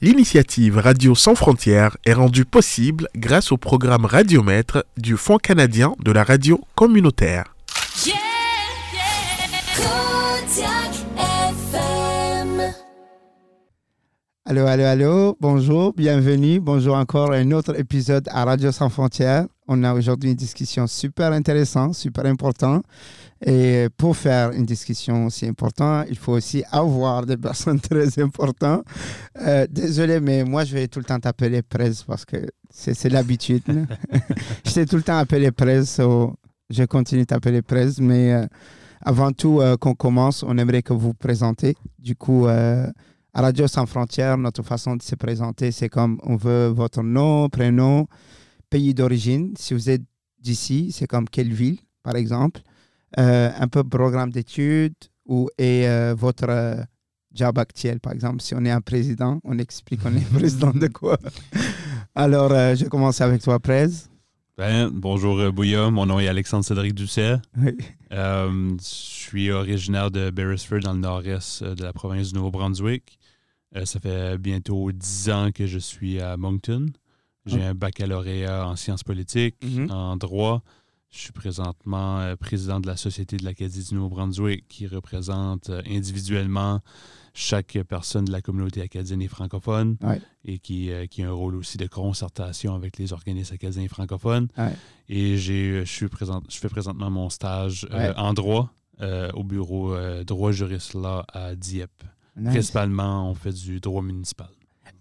L'initiative Radio Sans Frontières est rendue possible grâce au programme Radiomètre du Fonds canadien de la radio communautaire. Yeah, yeah. Allô, allô, allô, bonjour, bienvenue, bonjour encore à un autre épisode à Radio Sans Frontières. On a aujourd'hui une discussion super intéressante, super importante. Et pour faire une discussion aussi importante, il faut aussi avoir des personnes très importantes. Euh, désolé, mais moi, je vais tout le temps t'appeler presse parce que c'est l'habitude. je t'ai tout le temps appelé presse, so je continue t'appeler presse. Mais euh, avant tout euh, qu'on commence, on aimerait que vous vous présentez. Du coup, euh, à Radio Sans Frontières, notre façon de se présenter, c'est comme on veut votre nom, prénom, pays d'origine. Si vous êtes d'ici, c'est comme quelle ville, par exemple. Euh, un peu programme d'études ou, et euh, votre euh, job actuel, par exemple. Si on est un président, on explique on est président de quoi. Alors, euh, je commence avec toi, Prez. Ben, bonjour Bouya, mon nom est Alexandre Cédric Doucet. Oui. Euh, je suis originaire de Beresford dans le nord-est de la province du Nouveau-Brunswick. Euh, ça fait bientôt dix ans que je suis à Moncton. J'ai un baccalauréat en sciences politiques, Mhm. en droit. Je suis présentement euh, président de la Société de l'Acadie du Nouveau-Brunswick qui représente euh, individuellement chaque personne de la communauté acadienne et francophone Ouais. et qui, euh, qui a un rôle aussi de concertation avec les organismes acadiens et francophones. Ouais. Et je, suis présent, je fais présentement mon stage Ouais. en droit au bureau droit juriste là à Dieppe. Nice. Principalement, on fait du droit municipal.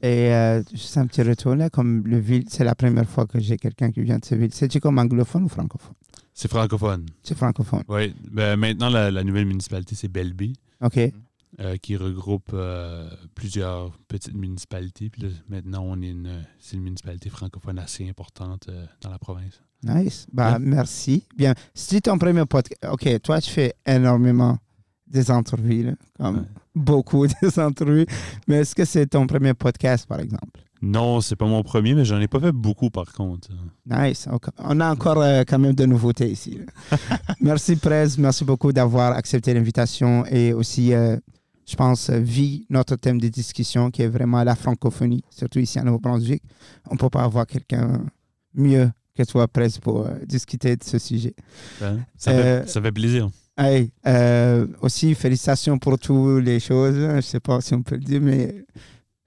Et euh, juste un petit retour là, comme le ville, c'est la première fois que j'ai quelqu'un qui vient de cette ville. C'est-tu comme anglophone ou francophone? C'est francophone. C'est francophone. Oui. Ben, maintenant, la, la nouvelle municipalité, c'est Belby, OK. euh, qui regroupe euh, plusieurs petites municipalités. Puis là, maintenant, on est une, c'est une municipalité francophone assez importante euh, dans la province. Nice. Bah, Ouais. merci. Bien. Si ton premier podcast. OK, toi, tu fais énormément des entrevues, là, comme Ouais. Beaucoup des entrevues. Mais est-ce que c'est ton premier podcast, par exemple? Non, c'est pas mon premier, mais j'en ai pas fait beaucoup par contre. Nice. On a encore euh, quand même de nouveautés ici. merci, Prez. Merci beaucoup d'avoir accepté l'invitation et aussi, euh, je pense, euh, vie notre thème de discussion qui est vraiment la francophonie, surtout ici à Nouveau-Brunswick. On ne peut pas avoir quelqu'un mieux que toi, Prez, pour euh, discuter de ce sujet. Ben, ça, fait, ça fait plaisir. Hey, euh, aussi, félicitations pour toutes les choses. Je ne sais pas si on peut le dire, mais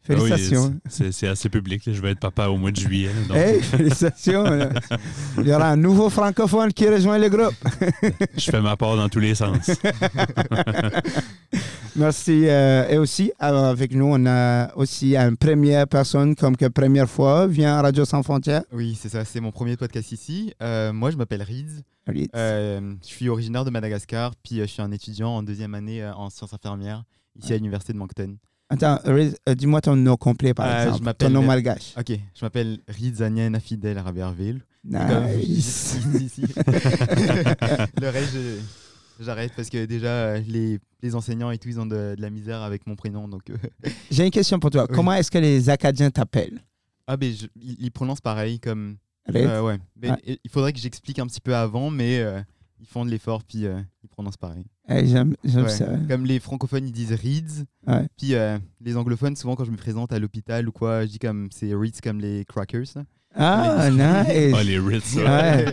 Ah oui, félicitations. c'est, assez public. là. Je vais être papa au mois de juillet. donc, Hey, félicitations. Il y aura un nouveau francophone qui rejoint le groupe. Je fais ma part dans tous les sens. Merci. euh, et aussi, avec nous, on a aussi une première personne, comme que première fois, vient à Radio Sans Frontières. Oui, c'est ça, c'est mon premier podcast ici. Euh, moi, je m'appelle Riz. Allez. Euh, je suis originaire de Madagascar, puis je suis un étudiant en deuxième année en sciences infirmières ici à l'université de Moncton. Attends, Riz, euh, dis-moi ton nom complet, par je exemple. m'appelle- Ton nom malgache. Ok, je m'appelle Riz Anien Afidel Raberville. Nice. ici. Le reste, je- j'arrête parce que déjà, euh, les, les enseignants et tout, ils ont de, de la misère avec mon prénom. Donc, euh, J'ai une question pour toi. Oui. Comment est-ce que les Acadiens t'appellent? ah, je- ils, ils prononcent pareil, comme. Euh, ouais. Et- il faudrait que j'explique un petit peu avant, mais euh, ils font de l'effort, puis euh, ils prononcent pareil. Hey, J'aime j'aime Ouais. ça. Comme les francophones, ils disent Reeds. Ouais. Puis euh, les anglophones, souvent, quand je me présente à l'hôpital ou quoi, je dis comme c'est Reeds comme les crackers. Ah, Les- nice. Ah, les Ritz, ça. Ouais.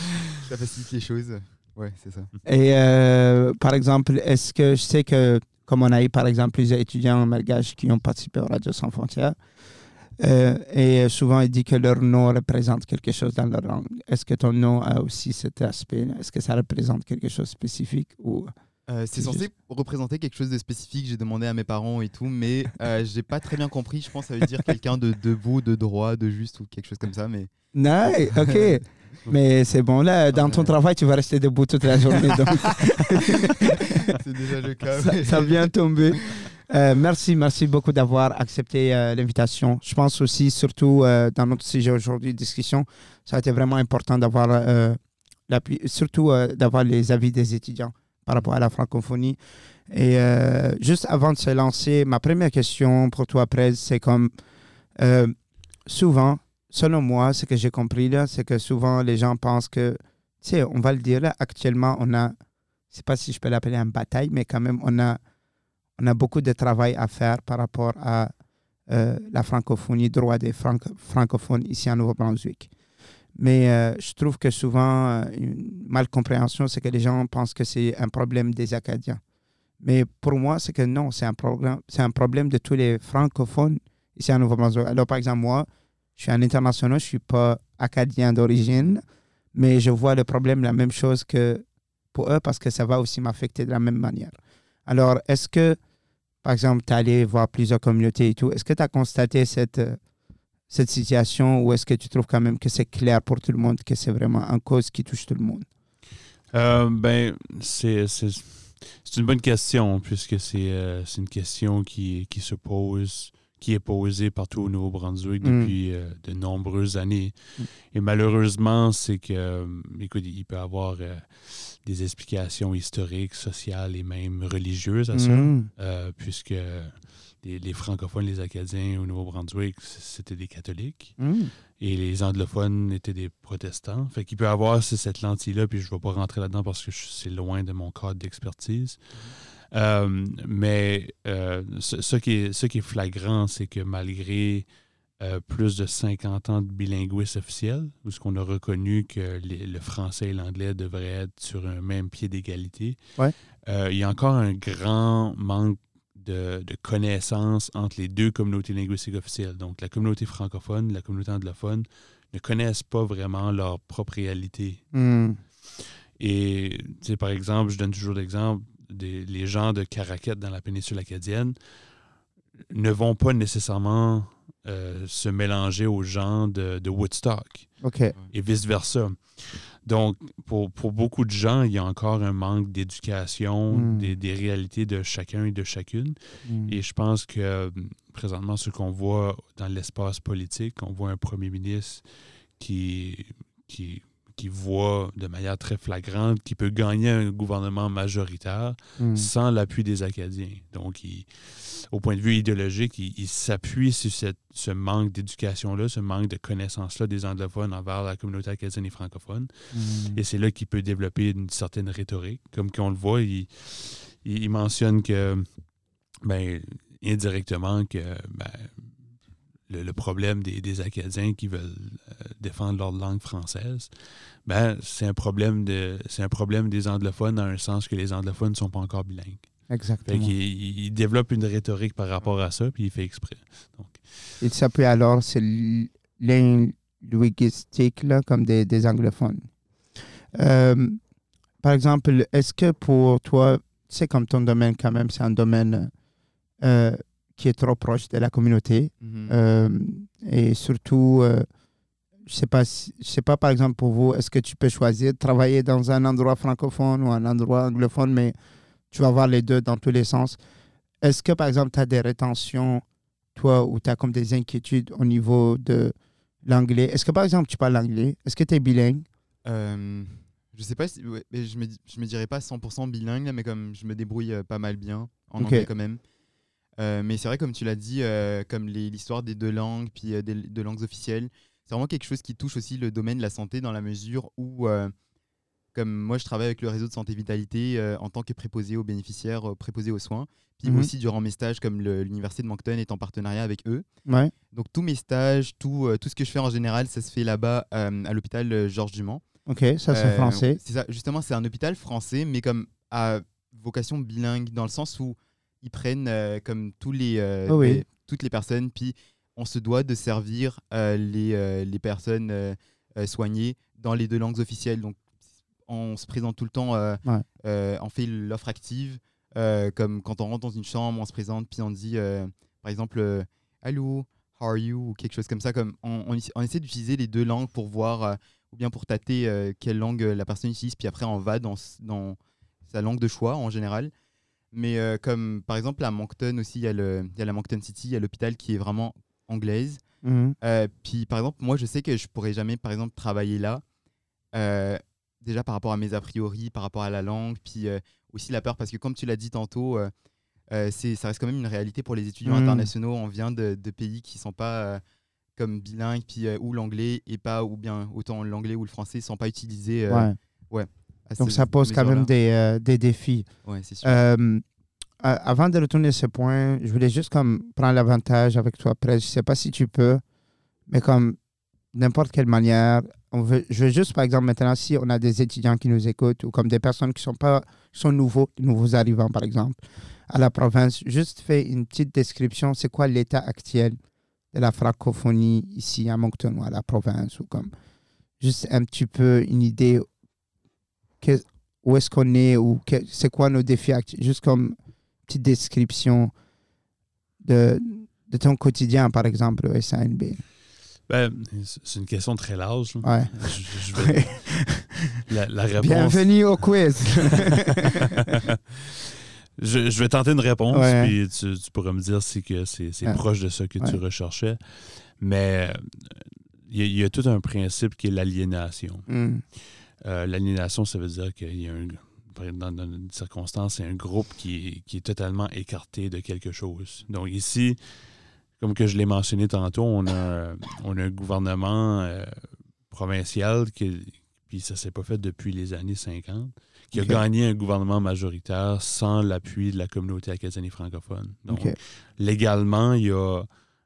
ça facilite les choses. Ouais, c'est ça. Et euh, par exemple, est-ce que je sais que, comme on a eu par exemple plusieurs étudiants en malgache qui ont participé au Radio Sans Frontières, euh, et souvent ils disent que leur nom représente quelque chose dans leur langue. Est-ce que ton nom a aussi cet aspect? Est-ce que ça représente quelque chose de spécifique ou... Euh, c'est censé juste- représenter quelque chose de spécifique. J'ai demandé à mes parents et tout, mais euh, j'ai pas très bien compris. Je pense que ça veut dire quelqu'un de debout, de droit, de juste ou quelque chose comme ça. Mais Nice, ok. Mais c'est bon, là, dans ton travail, tu vas rester debout toute la journée. C'est déjà le cas. ça, ça vient tomber. Euh, merci, merci beaucoup d'avoir accepté euh, l'invitation. Je pense aussi, surtout euh, dans notre sujet aujourd'hui, discussion, ça a été vraiment important d'avoir, l'appui- surtout d'avoir les avis des étudiants par rapport à la francophonie. Et juste avant de se lancer, ma première question pour toi, Prez, c'est comme souvent, selon moi, ce que j'ai compris là, c'est que souvent les gens pensent que, tu sais, on va le dire là, actuellement, on a, je sais pas si je peux l'appeler une bataille, mais quand même, on a, on a beaucoup de travail à faire par rapport à euh, la francophonie, droit des franco- francophones ici à Nouveau-Brunswick. Mais euh, je trouve que souvent, euh, une malcompréhension, c'est que les gens pensent que c'est un problème des Acadiens. Mais pour moi, c'est que non, c'est un, c'est un problème de tous les francophones ici à Nouveau-Brunswick. Alors, par exemple, moi, je suis un international, je ne suis pas acadien d'origine, mais je vois le problème la même chose que pour eux parce que ça va aussi m'affecter de la même manière. Alors, est-ce que, par exemple, tu es allé voir plusieurs communautés et tout, est-ce que tu as constaté cette, euh, cette situation ou est-ce que tu trouves quand même que c'est clair pour tout le monde que c'est vraiment une cause qui touche tout le monde? Euh, ben, c'est c'est- une bonne question, puisque c'est euh, une question qui, qui se pose, qui est posée partout au Nouveau-Brunswick Mm. depuis euh, de nombreuses années. Mm. Et malheureusement, c'est que, euh, écoute, il peut y avoir euh, des explications historiques, sociales et même religieuses à ça, euh, puisque les, les francophones, les Acadiens au Nouveau-Brunswick, c'était des catholiques et les anglophones étaient des protestants. Fait qu'il peut y avoir cette lentille-là, puis je ne vais pas rentrer là-dedans parce que c'est loin de mon cadre d'expertise. Euh, mais euh, ce, ce qui est, ce qui est flagrant, c'est que malgré euh, plus de 50 ans de bilinguisme officiel, où ce qu'on a reconnu que les- le français et l'anglais devraient être sur un même pied d'égalité, Ouais. il y a encore un grand manque de, de connaissances entre les deux communautés linguistiques officielles. Donc, la communauté francophone la communauté anglophone ne connaissent pas vraiment leur propre réalité. Mhm. Et, tu sais, par exemple, je donne toujours l'exemple, des, les gens de Caraquette dans la péninsule acadienne ne vont pas nécessairement euh, se mélanger aux gens de, de Woodstock et vice-versa. Donc, pour, pour beaucoup de gens, il y a encore un manque d'éducation Mm. des, des réalités de chacun et de chacune. Mhm. Et je pense que euh, présentement, ce qu'on voit dans l'espace politique, on voit un premier ministre qui, qui, qui voit de manière très flagrante qu'il peut gagner un gouvernement majoritaire Mhm. sans l'appui des Acadiens. Donc, il- au point de vue idéologique, il, il s'appuie sur cette- ce manque d'éducation-là, ce manque de connaissances-là des anglophones envers la communauté acadienne et francophone. Mhm. Et c'est là qu'il peut développer une certaine rhétorique. Comme qu'on le voit, il, il- il mentionne que, ben, indirectement, que ben, le, le problème des, des Acadiens qui veulent euh, défendre leur langue française, ben, c'est un problème de c'est un problème des anglophones dans un sens que les anglophones ne sont pas encore bilingues. Exactement. il- il développe une rhétorique par rapport à ça, puis il fait exprès. Donc, Il s'appuie alors sur linguistique, là, comme des, des anglophones. Euh, par exemple, est-ce que pour toi, tu sais, comme ton domaine, quand même, c'est un domaine euh, qui est trop proche de la communauté, Mhm. euh, et surtout, euh, je sais pas, si- je sais pas, par exemple, pour vous, est-ce que tu peux choisir de travailler dans un endroit francophone ou un endroit anglophone, mais tu vas voir les deux dans tous les sens. Est-ce que, par exemple, tu as des rétentions, toi, ou tu as comme des inquiétudes au niveau de l'anglais? Est-ce que, par exemple, tu parles anglais? Est-ce que tu es bilingue? Euh, je sais pas si. ouais, mais je me, je me dirais pas 100% bilingue, mais comme je me débrouille pas mal bien en anglais quand même. Euh, mais c'est vrai, comme tu l'as dit, euh, comme l'histoire des deux langues, puis euh, des deux langues officielles, c'est vraiment quelque chose qui touche aussi le domaine de la santé dans la mesure où, comme moi, je travaille avec le réseau de santé vitalité en tant que préposé aux bénéficiaires, préposé aux soins, puis Mhm. aussi durant mes stages, comme l'université de Moncton est en partenariat avec eux. Ouais. Donc tous mes stages, tout, tout ce que je fais en général, ça se fait là-bas à l'hôpital Georges Dumont. OK, ça, c'est français. C'est ça, justement, c'est un hôpital français, mais comme à vocation bilingue, dans le sens où ils prennent euh, comme tous les, euh, Oh oui. les- toutes les personnes, puis on se doit de servir euh, les, les personnes soignées dans les deux langues officielles. Donc, on se présente tout le temps, Ouais. on fait l'offre active, comme quand on rentre dans une chambre, on se présente, puis on dit, par exemple, Allô, how are you, ou quelque chose comme ça. Comme on, on, on essaie d'utiliser les deux langues pour voir, ou bien pour tâter quelle langue la personne utilise, puis après on va dans, dans sa langue de choix en général. Mais euh, comme par exemple à Moncton aussi, il y, y a la Moncton City, il y a l'hôpital qui est vraiment anglaise. Mhm. Euh, puis par exemple, moi je sais que je pourrais jamais par exemple travailler là. euh, déjà par rapport à mes a priori, par rapport à la langue, puis aussi la peur, parce que comme tu l'as dit tantôt, c'est, ça reste quand même une réalité pour les étudiants Mm. internationaux. On vient de, de pays qui sont pas comme bilingues, puis où l'anglais et pas, ou bien autant l'anglais ou le français sont pas utilisés. Ouais. À Donc, ça pose quand même des, euh, des défis. Ouais, sûr. Euh, avant de retourner à ce point, je voulais juste comme prendre l'avantage avec toi après. Je sais pas si tu peux, mais comme n'importe quelle manière, on veut, je veux juste, par exemple, maintenant, si on a des étudiants qui nous écoutent ou comme des personnes qui sont pas sont nouveaux, nouveaux arrivants, par exemple, à la province, juste fais une petite description. C'est quoi l'état actuel de la francophonie ici à Moncton ou à la province ou comme juste un petit peu une idée que- où est-ce qu'on est ou que- c'est quoi nos défis actuels, juste comme petite description de, de ton quotidien, par exemple, au SANB. Ben, c'est une question très large. là. Ouais. Je- je vais- la, la réponse. Bienvenue au quiz. je, je vais tenter une réponse, Ouais. puis tu, tu pourras me dire si que c'est Ouais. proche de ça que tu recherchais. Mais euh, il y, a- il y a tout un principe qui est l'aliénation. Hmm. Euh, L'aliénation, ça veut dire qu'il y a un. Dans, dans une circonstance, c'est un groupe qui est, qui est totalement écarté de quelque chose. Donc ici, comme que je l'ai mentionné tantôt, on a, un- on a un gouvernement euh, provincial qui, puis ça s'est pas fait depuis les années 50, qui a gagné un gouvernement majoritaire sans l'appui de la communauté acadienne francophone. Donc, légalement, il y a,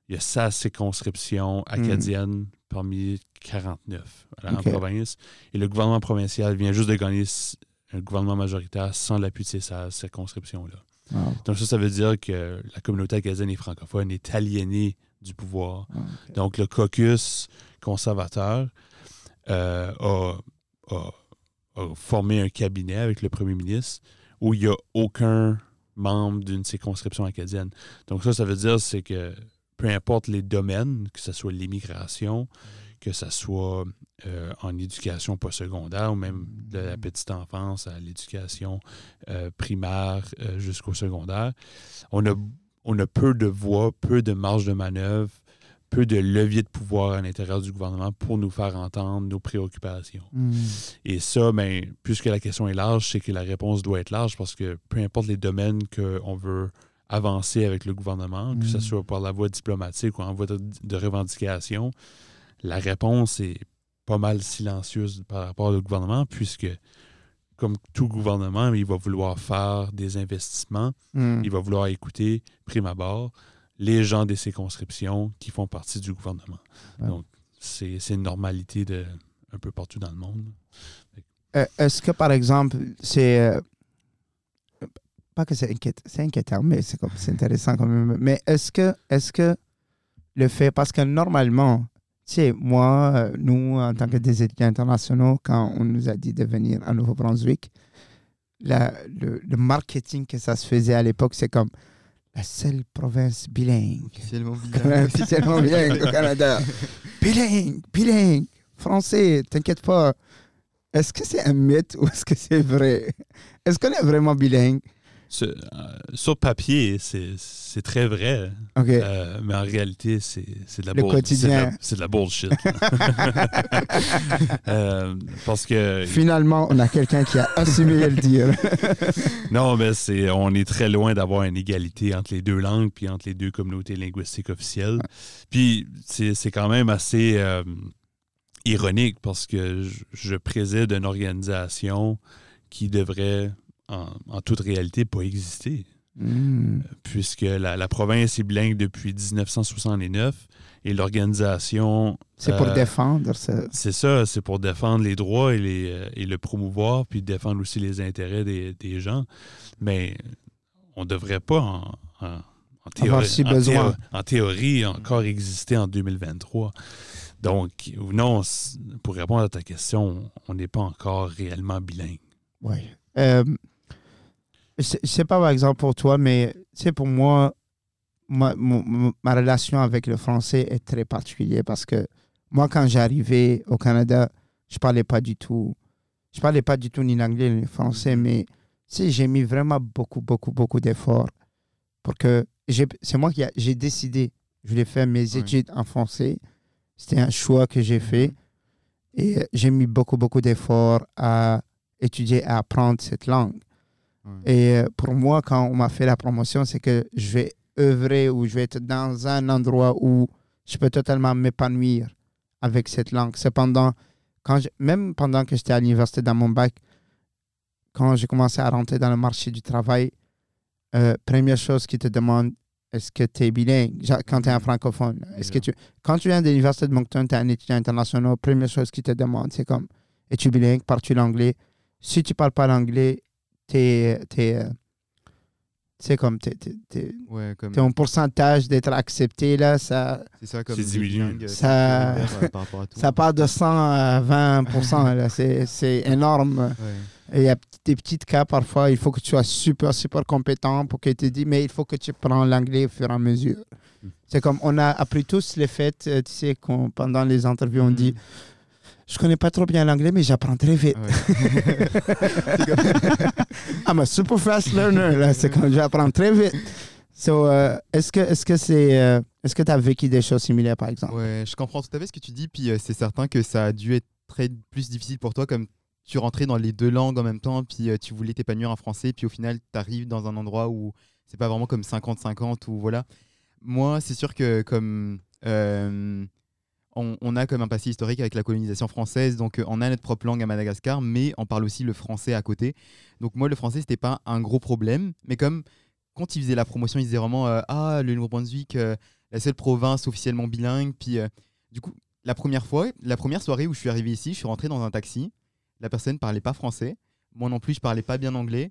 il y a sa circonscription acadienne parmi 49 à la- Ok. en province. Et le gouvernement provincial vient juste de gagner un gouvernement majoritaire sans l'appui de ces- sa circonscription-là. Wow. Donc ça, ça veut dire que la communauté acadienne et francophone est aliénée du pouvoir. Ah. Donc le caucus conservateur euh, a, a- a formé un cabinet avec le premier ministre où il n'y a aucun membre d'une circonscription acadienne. Donc ça, ça veut dire c'est que peu importe les domaines, que ce soit l'immigration, que ce soit euh, en éducation postsecondaire ou même de la petite enfance à l'éducation euh, primaire euh, jusqu'au secondaire, on a, on a peu de voix, peu de marge de manœuvre, peu de levier de pouvoir à l'intérieur du gouvernement pour nous faire entendre nos préoccupations. Hmm. Et ça, ben, puisque la question est large, c'est que la réponse doit être large parce que peu importe les domaines qu'on veut avancer avec le gouvernement, que ce Mm. soit par la voie diplomatique ou en voie de, de revendication, la réponse est pas mal silencieuse par rapport au gouvernement, puisque, comme tout gouvernement, il va vouloir faire des investissements, Hmm. il va vouloir écouter, prime abord, les gens des circonscriptions qui font partie du gouvernement. Ouais. Donc, c'est une normalité de, un peu partout dans le monde. Euh, Est-ce que, par exemple, c'est. Pas que c'est inquiétant, c'est inquiétant, mais c'est comme- c'est intéressant quand même. Mais est-ce que, est que le fait. Parce que normalement, tu sais, moi, euh, nous, en tant que des étudiants internationaux, quand on nous a dit de venir à Nouveau-Brunswick, la- le, le marketing que ça se faisait à l'époque, c'est comme la seule province. Officiellement bilingue. officiellement bilingue au Canada. Bilingue, bilingue, français, t'inquiète pas. Est-ce que c'est un mythe ou est-ce que c'est vrai? Est-ce qu'on est vraiment bilingue? Euh, sur papier, c'est très vrai, OK. euh, mais en réalité, c'est de la Le quotidien. c'est de la- C'est de la bullshit. Euh, parce que Finalement, on a quelqu'un qui a assumé de le dire. non, mais c'est on est très loin d'avoir une égalité entre les deux langues puis entre les deux communautés linguistiques officielles. Puis c'est c'est quand même assez euh, ironique parce que je, je préside une organisation qui devrait en, en toute réalité pas exister. Hmm. puisque la, la province est bilingue depuis 1969 et l'organisation, C'est pour Euh, défendre ça. c'est ça, c'est pour défendre les droits et, les, euh, et le promouvoir, puis défendre aussi les intérêts des, des gens. Mais on ne devrait pas, en, en- en théorie, si en encore exister en 2023. Donc, non, pour répondre à ta question, on n'est pas encore réellement bilingue. Oui. Euh, je sais pas, par exemple, pour toi, mais sais, pour moi, ma, relation avec le français est très particulière parce que moi, quand j'arrivais au Canada, je parlais pas du tout. Je parlais pas du tout ni l'anglais ni le français, mais tu sais, j'ai mis vraiment beaucoup, beaucoup, beaucoup d'efforts pour que. C'est moi qui j'ai décidé. Je voulais faire mes études en français. C'était un choix que j'ai fait. Et euh, j'ai mis beaucoup, beaucoup d'efforts à étudier, à apprendre cette langue. Ouais. Et euh, pour moi, quand on m'a fait la promotion, c'est que je vais œuvrer ou je vais être dans un endroit où je peux totalement m'épanouir avec cette langue. Cependant, quand je- même pendant que j'étais à l'université dans mon bac, quand j'ai commencé à rentrer dans le marché du travail, euh, première chose qu'ils te demandent, est-ce que tu es bilingue quand tu es un francophone est-ce que tu, Quand tu viens de l'Université de Moncton, tu es un étudiant international, première chose qu'ils te demandent, c'est comme, es-tu bilingue? Parles-tu l'anglais? Si tu parles pas l'anglais, tu es... C'est comme, tu es, Ouais, comme. en pourcentage d'être accepté, là, ça, C'est ça, comme. Ça- euh, tout. ça part de 100 à 20 là, c'est c'est énorme. Ouais. Et il y a des petits cas parfois, il faut que tu sois super, super compétent pour qu'il te dise, mais il faut que tu prends l'anglais au fur et à mesure. Mm. C'est comme, on a appris tous les faits, euh, tu sais, qu'on- pendant les interviews, on Mm. dit, je connais pas trop bien l'anglais, mais j'apprends très vite. Ouais. I'm a super fast learner, là, c'est comme, j'apprends très vite. So, euh, est-ce que est-ce que c'est euh, est-ce que tu as vécu des choses similaires par exemple? Ouais, je comprends tout à fait ce que tu dis, puis euh, c'est certain que ça a dû être très plus difficile pour toi, comme tu rentrais dans les deux langues en même temps, puis euh, tu voulais t'épanouir en français, puis au final, tu arrives dans un endroit où c'est pas vraiment comme 50-50, ou voilà. Moi, c'est sûr que comme on, a comme un passé historique avec la colonisation française, donc euh, on a notre propre langue à Madagascar, mais on parle aussi le français à côté. Donc moi, le français, c'était pas un gros problème, mais comme quand ils faisaient la promotion, ils disaient vraiment euh, Ah, le Nouveau-Brunswick, euh, la seule province officiellement bilingue. Puis, du coup, la première fois, la première soirée où je suis arrivé ici, je suis rentré dans un taxi. La personne parlait pas français. Moi non plus, je parlais pas bien anglais.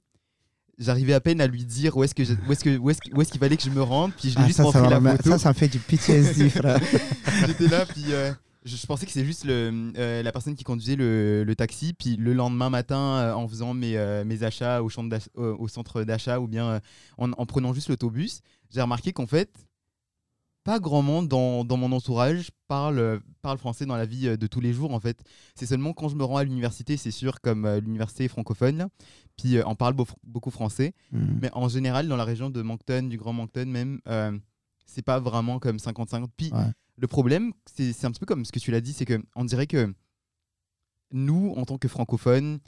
J'arrivais à peine à lui dire où est-ce que où est-ce que où est-ce que- où est-ce qu'il fallait que je me rende. Puis je l'ai Ah, juste ça, ça, la photo. ça, ça me fait du PTSD, frère. J'étais là, puis euh, je, je pensais que c'était juste le, euh, la personne qui conduisait le, le taxi. Puis le lendemain matin, euh, en faisant mes, mes achats au, champ au centre d'achat ou bien en, en prenant juste l'autobus, j'ai remarqué qu'en fait, pas grand monde dans, dans mon entourage parle, euh, parle français dans la vie euh, de tous les jours. En fait, c'est seulement quand je me rends à l'université, c'est sûr, comme euh, l'université francophone, là, puis euh, on parle beau- beaucoup français. Mm. Mais en général, dans la région de Moncton, du Grand Moncton même, euh, c'est pas vraiment comme 50-50. Puis Ouais. le problème, c'est un petit peu comme ce que tu l'as dit, c'est que on dirait que nous, en tant que francophones,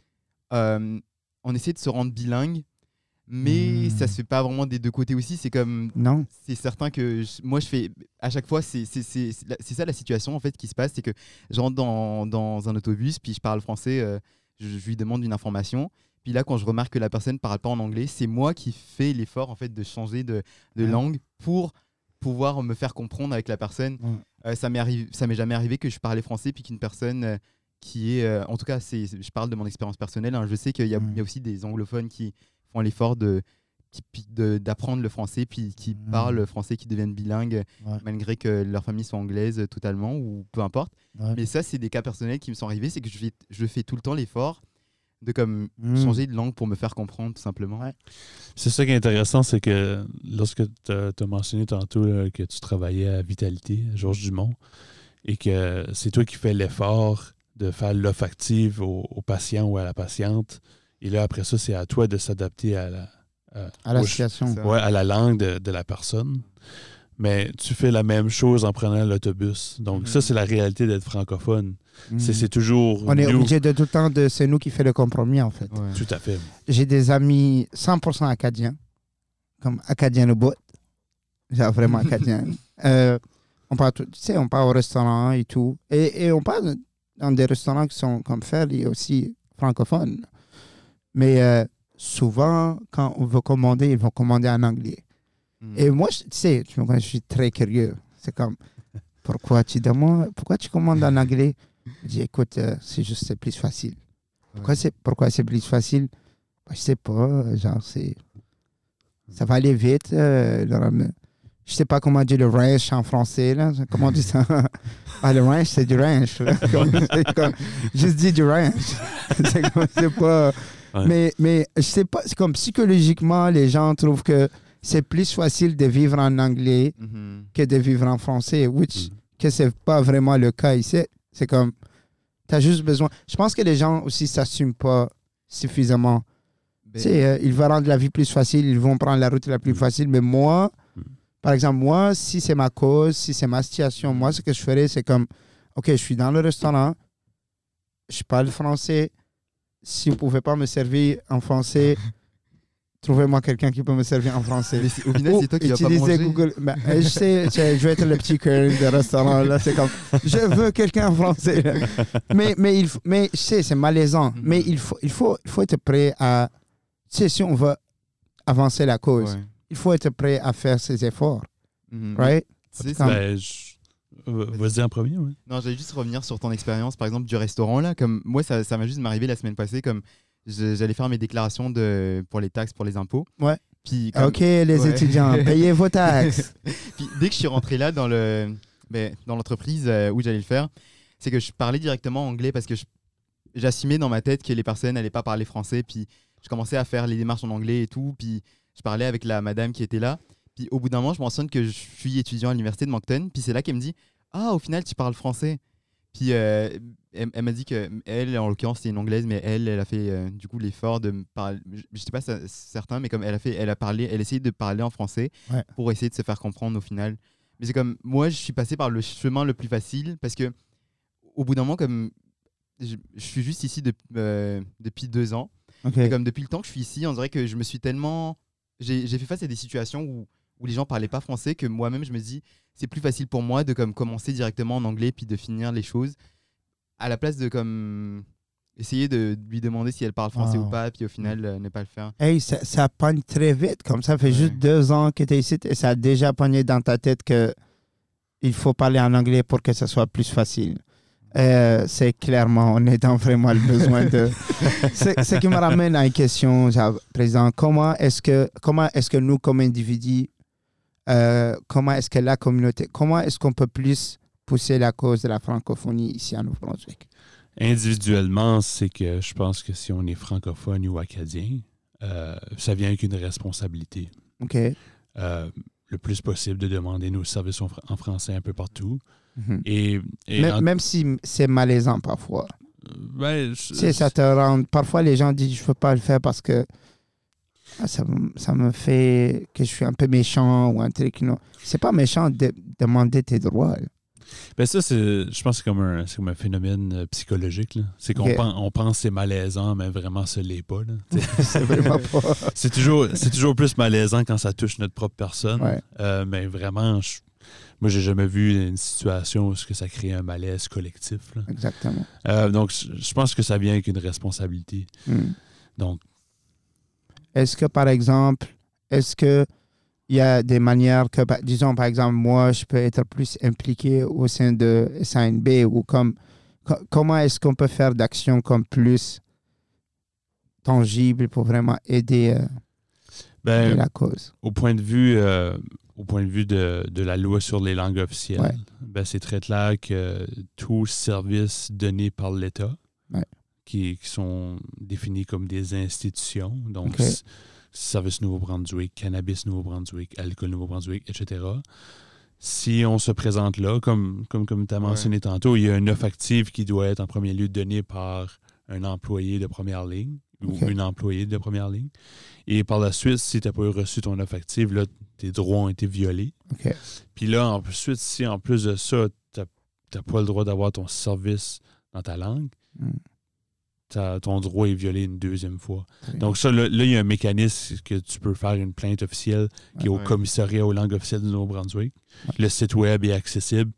euh, on essaie de se rendre bilingue, mais Hmm. ça se fait pas vraiment des deux côtés aussi. C'est comme, Non c'est certain que je- moi, je fais à chaque fois, c'est ça la situation en fait qui se passe, c'est que je rentre dans, dans un autobus, puis je parle français, euh, je, je lui demande une information. Puis là, quand je remarque que la personne parle pas en anglais, c'est moi qui fais l'effort en fait de changer de, de langue pour pouvoir me faire comprendre avec la personne. Ouais. Euh, ça m'est jamais arrivé que je parlais français puis qu'une personne euh, qui est, euh, en tout cas, c'est, je parle de mon expérience personnelle. hein, je sais qu'il y a aussi des anglophones qui font l'effort de d'apprendre le français puis qui Mm. parlent français, qui deviennent bilingues Ouais. malgré que leur famille soit anglaise totalement ou peu importe. Ouais. Mais ça, c'est des cas personnels qui me sont arrivés, c'est que je fais, je fais tout le temps l'effort de comme Mm. changer de langue pour me faire comprendre tout simplement. Ouais. C'est ça qui est intéressant, c'est que lorsque tu as, mentionné tantôt là, que tu travaillais à Vitalité, à Georges Dumont, et que c'est toi qui fais l'effort de faire l'offre active au, au patient ou à la patiente, et là, après ça, c'est à toi de s'adapter à la, à, À la au- situation. ouais, à la langue de, de la personne. Mais tu fais la même chose en prenant l'autobus. Donc, Mhm. ça, c'est la réalité d'être francophone. C'est- C'est toujours. On est nous- obligé de tout le temps de. C'est nous qui fait le compromis, en fait. Ouais. Tout à fait. J'ai des amis 100% acadiens, comme acadiens au bout. Genre vraiment acadiens. Euh, on part, tu sais, on part au restaurant et tout. Et, et on part dans des restaurants qui sont comme et aussi francophones. Mais euh, souvent, quand on veut commander, ils vont commander en anglais. Mm. Et moi, je- tu sais, tu me connais, je suis très curieux. C'est comme, pourquoi tu demandes, pourquoi tu commandes en anglais? Je dis, écoute, euh, c'est juste, c'est plus facile. Pourquoi Ouais. c'est pourquoi c'est plus facile? Bah, Je sais pas, genre, c'est. Ça va aller vite. euh, mais- je sais pas comment dire le ranch en français, là. Comment on dit ça Ah, le ranch, c'est du ranch. là. Comme- c'est comme- Juste dis du ranch. c'est pas. Ouais. Mais, mais je sais pas, c'est comme psychologiquement, les gens trouvent que c'est plus facile de vivre en anglais Mhm. que de vivre en français, which Mhm. que c'est pas vraiment le cas ici. C'est comme, tu as juste besoin. Je pense que les gens aussi s'assument pas suffisamment. Ben, Tu euh, ils vont rendre la vie plus facile, ils vont prendre la route la plus Mhm. facile. Mais moi, Mhm. par exemple, moi, si c'est ma cause, si c'est ma situation, moi, ce que je ferais, c'est comme, OK, je suis dans le restaurant, je parle français. Si vous pouvez pas me servir en français, trouvez-moi quelqu'un qui peut me servir en français. mais c'est- au final, Ou c'est toi qui vas pas utilisez manger. Google. Euh, je sais, je, vais être le petit cœur de restaurant. Là, c'est comme, je veux quelqu'un en français. Mais, mais, il, faut- mais je sais, c'est malaisant. Mhm. Mais il faut, il, faut, il faut être prêt à. Tu sais, si on va avancer la cause. Ouais. Il faut être prêt à faire ses efforts, Mhm. right? Ben, je- euh, Vas-y en premier, oui. Non, j'allais juste revenir sur ton expérience, par exemple, du restaurant là. Comme moi, ça, ça m'a juste m'arrivé la semaine passée, comme j'allais faire mes déclarations de, pour les taxes, pour les impôts. Ouais. Puis, comme- OK, les Ouais. étudiants, payez vos taxes. Puis dès que je suis rentré là dans le ben, dans l'entreprise euh, où j'allais le faire, c'est que je parlais directement anglais parce que j'assumais dans ma tête que les personnes n'allaient pas parler français. Puis je commençais à faire les démarches en anglais et tout. Puis je parlais avec la madame qui était là. Puis au bout d'un moment, je mentionne que je suis étudiant à l'université de Moncton. Puis c'est là qu'elle me dit Ah, au final, tu parles français. Puis euh, elle, elle m'a dit que elle, en l'occurrence, c'est une anglaise, mais elle, elle a fait euh, du coup l'effort de me parler. Je n'étais pas cer- certain, mais comme elle a fait, elle a parlé, elle de parler en français Ouais. pour essayer de se faire comprendre au final. Mais c'est comme moi, je suis passé par le chemin le plus facile parce que au bout d'un moment, comme je, je suis juste ici de- euh, depuis deux ans, et comme depuis le temps que je suis ici, on dirait que je me suis tellement. J'ai fait face à des situations où, où les gens parlaient pas français que moi-même, je me dis, c'est plus facile pour moi de comme, commencer directement en anglais puis de finir les choses à la place de comme essayer de lui demander si elle parle français Wow. ou pas, puis au final, euh, ne pas le faire. Hey, ça, ça pogne très vite. Comme ça fait Ouais. juste deux ans que tu es ici et ça a déjà pogné dans ta tête que il faut parler en anglais pour que ça soit plus facile. Euh, c'est clairement, on est dans vraiment le besoin de. Ce qui me ramène à une question, genre, Président. Comment est-ce que, comment est-ce que nous, comme individus, euh, comment est-ce que la communauté, comment est-ce qu'on peut plus pousser la cause de la francophonie ici à Nouveau-Brunswick? Individuellement, c'est que je pense que si on est francophone ou acadien, euh, ça vient avec une responsabilité. OK. Euh, le plus possible de demander nos services en, fr- en français un peu partout. Mhm. Et, et Même, en- même si c'est malaisant parfois. ben, je- Tu sais, ça te rend. Parfois, les gens disent je ne peux pas le faire parce que ça, me- ça me fait que je suis un peu méchant ou un truc. Non, c'est pas méchant de demander tes droits. Ben ça, c'est, je pense que c'est comme un, c'est comme un phénomène euh, psychologique. là. C'est qu'on on pense que c'est malaisant, mais vraiment, ce l'est pas. là. C'est vraiment pas. c'est, toujours, c'est toujours plus malaisant quand ça touche notre propre personne. Ouais. Euh, mais vraiment, je- moi, j'ai jamais vu une situation où ça crée un malaise collectif. là. Exactement. Euh, donc, je je pense que ça vient avec une responsabilité. Hmm. Donc, Est-ce que, par exemple, est-ce que il y a des manières que, disons, par exemple, moi, je peux être plus impliqué au sein de SANB ou comme, co- comment est-ce qu'on peut faire d'actions comme plus tangibles pour vraiment aider euh, ben, la cause? au point de vue, euh, au point de, vue de, de la loi sur les langues officielles, Ouais. ben, c'est très clair que tous services donnés par l'État, Ouais. Qui, qui sont définis comme des institutions, donc Service Nouveau-Brunswick, Cannabis Nouveau-Brunswick, Alcool Nouveau-Brunswick, etc. Si on se présente là, comme, comme, comme tu as mentionné tantôt, il y a une offre active qui doit être en premier lieu donnée par un employé de première ligne ou une employée de première ligne. Et par la suite, si tu n'as pas reçu ton offre active, là, tes droits ont été violés. Puis là, ensuite, si en plus de ça, tu n'as pas le droit d'avoir ton service dans ta langue, Hmm. Ton droit est violé une deuxième fois. Donc ça, là, là, il y a un mécanisme que tu peux faire une plainte officielle qui est au commissariat aux langues officielles du Nouveau-Brunswick. Le site web est accessible.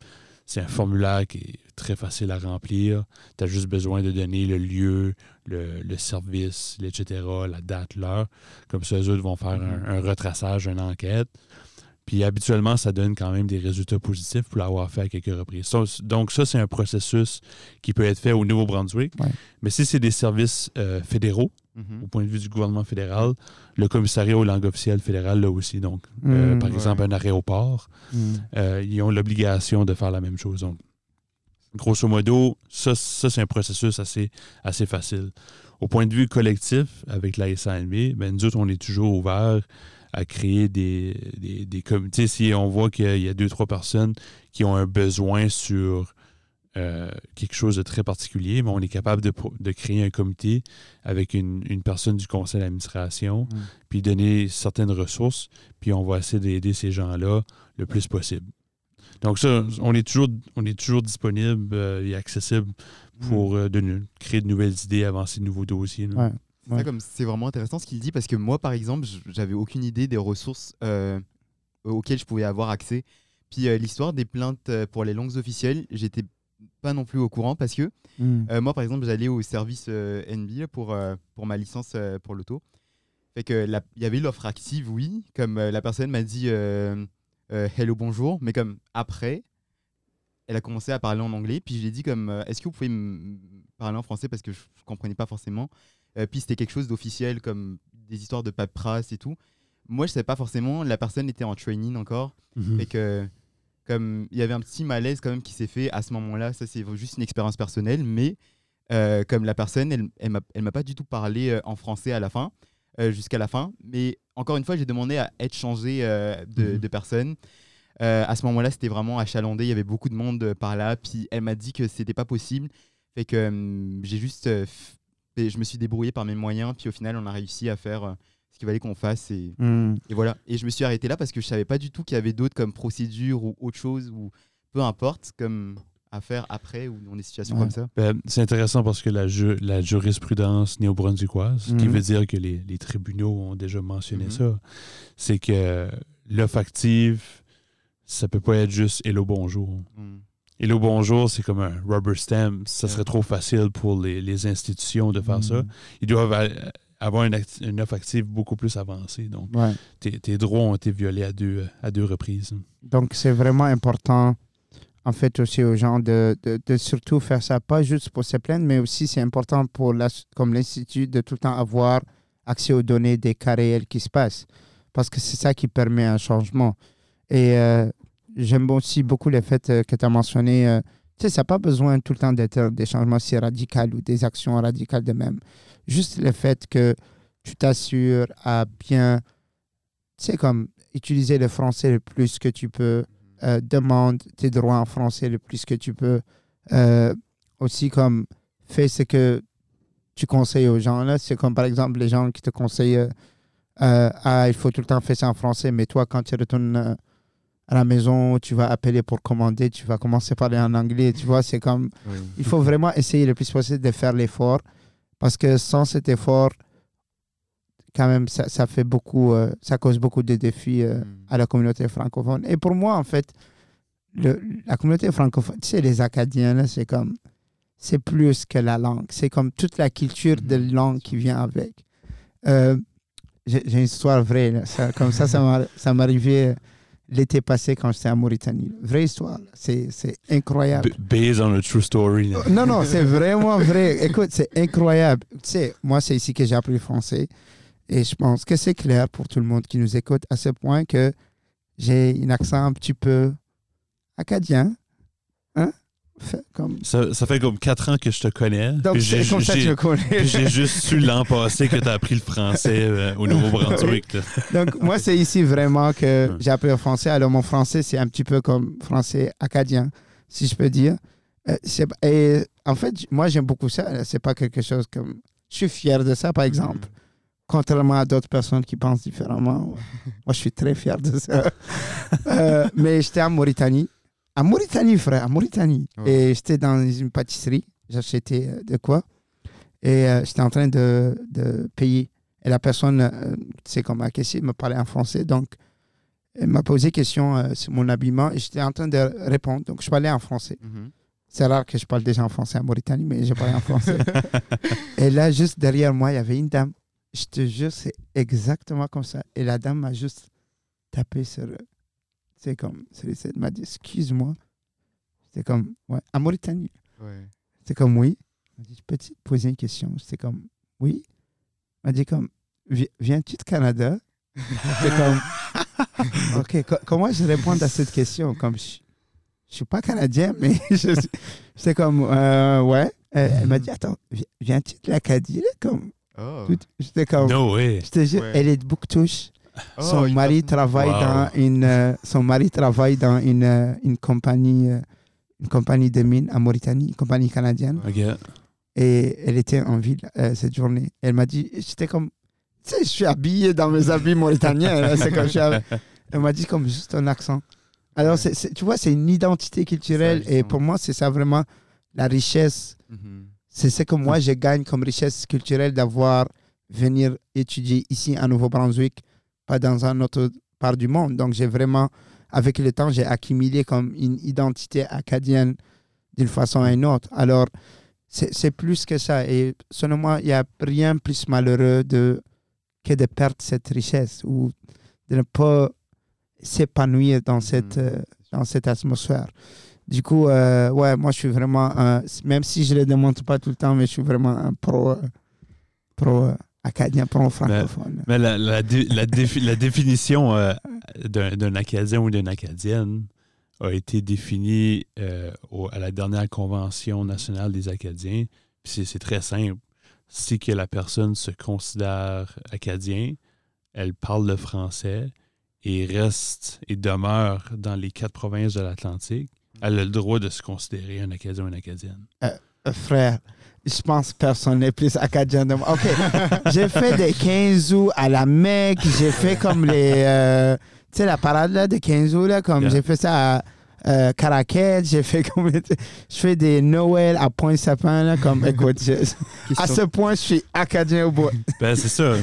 C'est un formulaire qui est très facile à remplir. Tu as juste besoin de donner le lieu, le, le service, etc., la date, l'heure. Comme ça, eux autres vont faire un, un retraçage, une enquête. Puis habituellement, ça donne quand même des résultats positifs pour l'avoir fait à quelques reprises. Donc ça, c'est un processus qui peut être fait au Nouveau-Brunswick. Ouais. Mais si c'est des services euh, fédéraux, Mhm. au point de vue du gouvernement fédéral, le commissariat aux langues officielles fédérales, là aussi. Donc, euh, Mm. par exemple, un aéroport, Hmm. euh, ils ont l'obligation de faire la même chose. Donc, grosso modo, ça, ça c'est un processus assez, assez facile. Au point de vue collectif, avec la SANB, ben, nous autres, on est toujours ouverts à créer des, des, des comités. Si on voit qu'il y a deux, trois personnes qui ont un besoin sur euh, quelque chose de très particulier, mais on est capable de, de créer un comité avec une, une personne du conseil d'administration, Mm. puis donner certaines ressources, puis on va essayer d'aider ces gens-là le plus possible. Donc ça, on est toujours, on est toujours disponible euh, et accessible pour euh, de créer de nouvelles idées, avancer de nouveaux dossiers. Ouais. C'est ça, comme c'est vraiment intéressant ce qu'il dit parce que moi, par exemple, j'avais aucune idée des ressources euh, auxquelles je pouvais avoir accès. Puis euh, l'histoire des plaintes euh, pour les langues officielles, j'étais pas non plus au courant parce que Hmm. euh, moi, par exemple, j'allais au service NB pour, pour ma licence pour l'auto. Fait que il y avait l'offre active, oui. Comme la personne m'a dit hello, bonjour. Mais comme après, elle a commencé à parler en anglais. Puis je lui ai dit comme est-ce que vous pouvez me parler en français parce que je, je comprenais pas forcément. Euh, puis c'était quelque chose d'officiel comme des histoires de paperasse et tout. Moi, je savais pas forcément. La personne était en training encore. Mhm. Fait que, comme il y avait un petit malaise quand même qui s'est fait à ce moment-là, ça c'est juste une expérience personnelle, mais euh, comme la personne, elle, elle m'a elle m'a pas du tout parlé euh, en français à la fin, euh, jusqu'à la fin. Mais encore une fois, j'ai demandé à être changé de, Mhm. de personne. À ce moment-là, c'était vraiment achalandé, il y avait beaucoup de monde par là, puis elle m'a dit que c'était pas possible. Fait que hum, j'ai juste. Et je me suis débrouillé par mes moyens, puis au final, on a réussi à faire euh, ce qu'il fallait qu'on fasse. Et, Hmm. et voilà. Et je me suis arrêté là parce que je savais pas du tout qu'il y avait d'autres comme procédures ou autre chose ou peu importe comme à faire après ou dans des situations Ouais. comme ça. Ben, c'est intéressant parce que la, ju- la jurisprudence néo-brunswickoise, qui Mhm. veut dire que les, les tribunaux ont déjà mentionné Mhm. ça, c'est que l'offre active, ça peut pas être juste hello bonjour. Mm. Hello bonjour, c'est comme un rubber stamp. Ça serait trop facile pour les, les institutions de faire ça. Hmm. Ils doivent avoir une, une offre active beaucoup plus avancée. Donc, Ouais. tes, tes droits ont été violés à deux, à deux reprises. Donc, c'est vraiment important, en fait, aussi aux gens de, de, de surtout faire ça, pas juste pour se plaindre, mais aussi c'est important pour la, comme l'Institut de tout le temps avoir accès aux données des cas réels qui se passent. Parce que c'est ça qui permet un changement. Et euh, j'aime aussi beaucoup le fait euh, que tu as mentionné, euh, tu sais, ça n'a pas besoin tout le temps d'être des changements si radicaux ou des actions radicales de même. Juste le fait que tu t'assures à bien, tu sais, comme utiliser le français le plus que tu peux, euh, demande tes droits en français le plus que tu peux. Euh, aussi, comme, fais ce que tu conseilles aux gens. Là, c'est comme, par exemple, les gens qui te conseillent euh, Ah, il faut tout le temps faire ça en français, mais toi, quand tu retournes à la maison, tu vas appeler pour commander, tu vas commencer à parler en anglais. Tu vois, c'est comme, il faut vraiment essayer le plus possible de faire l'effort parce que sans cet effort, quand même, ça, ça fait beaucoup, euh, ça cause beaucoup de défis euh, Mm. à la communauté francophone. Et pour moi, en fait, le, la communauté francophone, tu sais, les Acadiens, c'est comme, c'est plus que la langue. C'est comme toute la culture de Mhm. langue qui vient avec. Euh, J'ai une histoire vraie. là. Ça- comme ça, ça m'est arrivé l'été passé quand j'étais en Mauritanie. Vraie histoire. C'est c'est incroyable. B- based on a true story. là. Non, non, c'est vraiment vrai. Écoute, c'est incroyable. Tu sais, moi, c'est ici que j'ai appris le français. Et je pense que c'est clair pour tout le monde qui nous écoute à ce point que j'ai un accent un petit peu acadien. Fait comme... Ça, ça fait comme quatre ans que je te connais. Donc, j'ai- comme ça que je connais. j'ai juste su l'an passé que tu as appris le français euh, au Nouveau-Brunswick. Donc, moi, c'est ici vraiment que j'ai appris le français. Alors, mon français, c'est un petit peu comme français acadien, si je peux dire. Euh, et en fait, moi, j'aime beaucoup ça. là. C'est pas quelque chose comme. Je suis fier de ça, par exemple. Contrairement à d'autres personnes qui pensent différemment. moi, je suis très fier de ça. Euh, mais j'étais en Mauritanie. En Mauritanie, frère, en Mauritanie. Ouais. Et j'étais dans une pâtisserie. J'achetais euh, de quoi. Et euh, j'étais en train de, de payer. Et la personne, euh, sais, comme ma caissier, me parlait en français. Donc, elle m'a posé question euh, sur mon habillement et j'étais en train de répondre. Donc, je parlais en français. Mhm. C'est rare que je parle déjà en français en Mauritanie, mais je parlais en français. et là, juste derrière moi, il y avait une dame. Je te jure, c'est exactement comme ça. Et la dame m'a juste tapé sur. C'est comme. Elle m'a dit Excuse-moi. C'était comme. Ouais, en Mauritanie. Ouais. C'est comme oui. Elle m'a dit, peux-tu te poser une question? C'était comme oui. Elle m'a dit comme Vi- viens-tu de Canada? C'est comme OK, co- comment je réponds à cette question? Comme je, je suis pas canadien, mais je suis- c'est comme euh, ouais. Elle, elle m'a dit attends, vi- viens-tu de l'Acadie? là? Comme Oh. J'étais comme No way. je te jure, Ouais. elle est de Bouctouche. Oh, son une mari travaille Wow. dans une euh, son mari travaille dans une, euh, une compagnie euh, une compagnie de mines en Mauritanie, une compagnie canadienne et elle était en ville euh, cette journée. Elle m'a dit, j'étais comme, tu sais, je suis habillé dans mes habits mauritaniens. là, c'est comme je suis hab- Elle m'a dit comme juste un accent. Alors, c'est- tu vois, c'est une identité culturelle Ça, et pour moi, c'est ça vraiment la richesse. Mhm. C'est ce que moi, je gagne comme richesse culturelle d'avoir venir étudier ici à Nouveau-Brunswick, pas dans un autre part du monde. Donc, j'ai vraiment, avec le temps, j'ai accumulé comme une identité acadienne d'une façon à une autre. Alors, c'est plus que ça. Et selon moi, il n'y a rien de plus malheureux de que de perdre cette richesse ou de ne pas s'épanouir dans cette, Mhm. euh, dans cette atmosphère. Du coup, euh, ouais, moi, je suis vraiment, un- même si je ne le démontre pas tout le temps, mais je suis vraiment un pro, euh, pro acadien, pro francophone. Mais la, la, dé- la, défi- la définition euh, d'un Acadien ou d'une Acadienne a été définie euh, au- à la dernière Convention nationale des Acadiens. C'est- c'est très simple. Si que la personne se considère acadien, elle parle le français et reste et demeure dans les quatre provinces de l'Atlantique, elle a le droit de se considérer un Acadien ou une Acadienne. Euh, frère, je pense que personne n'est plus acadien de moi. OK, j'ai fait des 15 août à la Mecque, j'ai fait comme les... euh, tu sais, la parade là, de 15 août, là, comme Yeah. j'ai fait ça à euh, Caraquet, j'ai fait comme... Je fais des Noël à Point-Sapin, là, comme... Écoute, je- à ce point, je suis acadien au bout. Ben, c'est ça.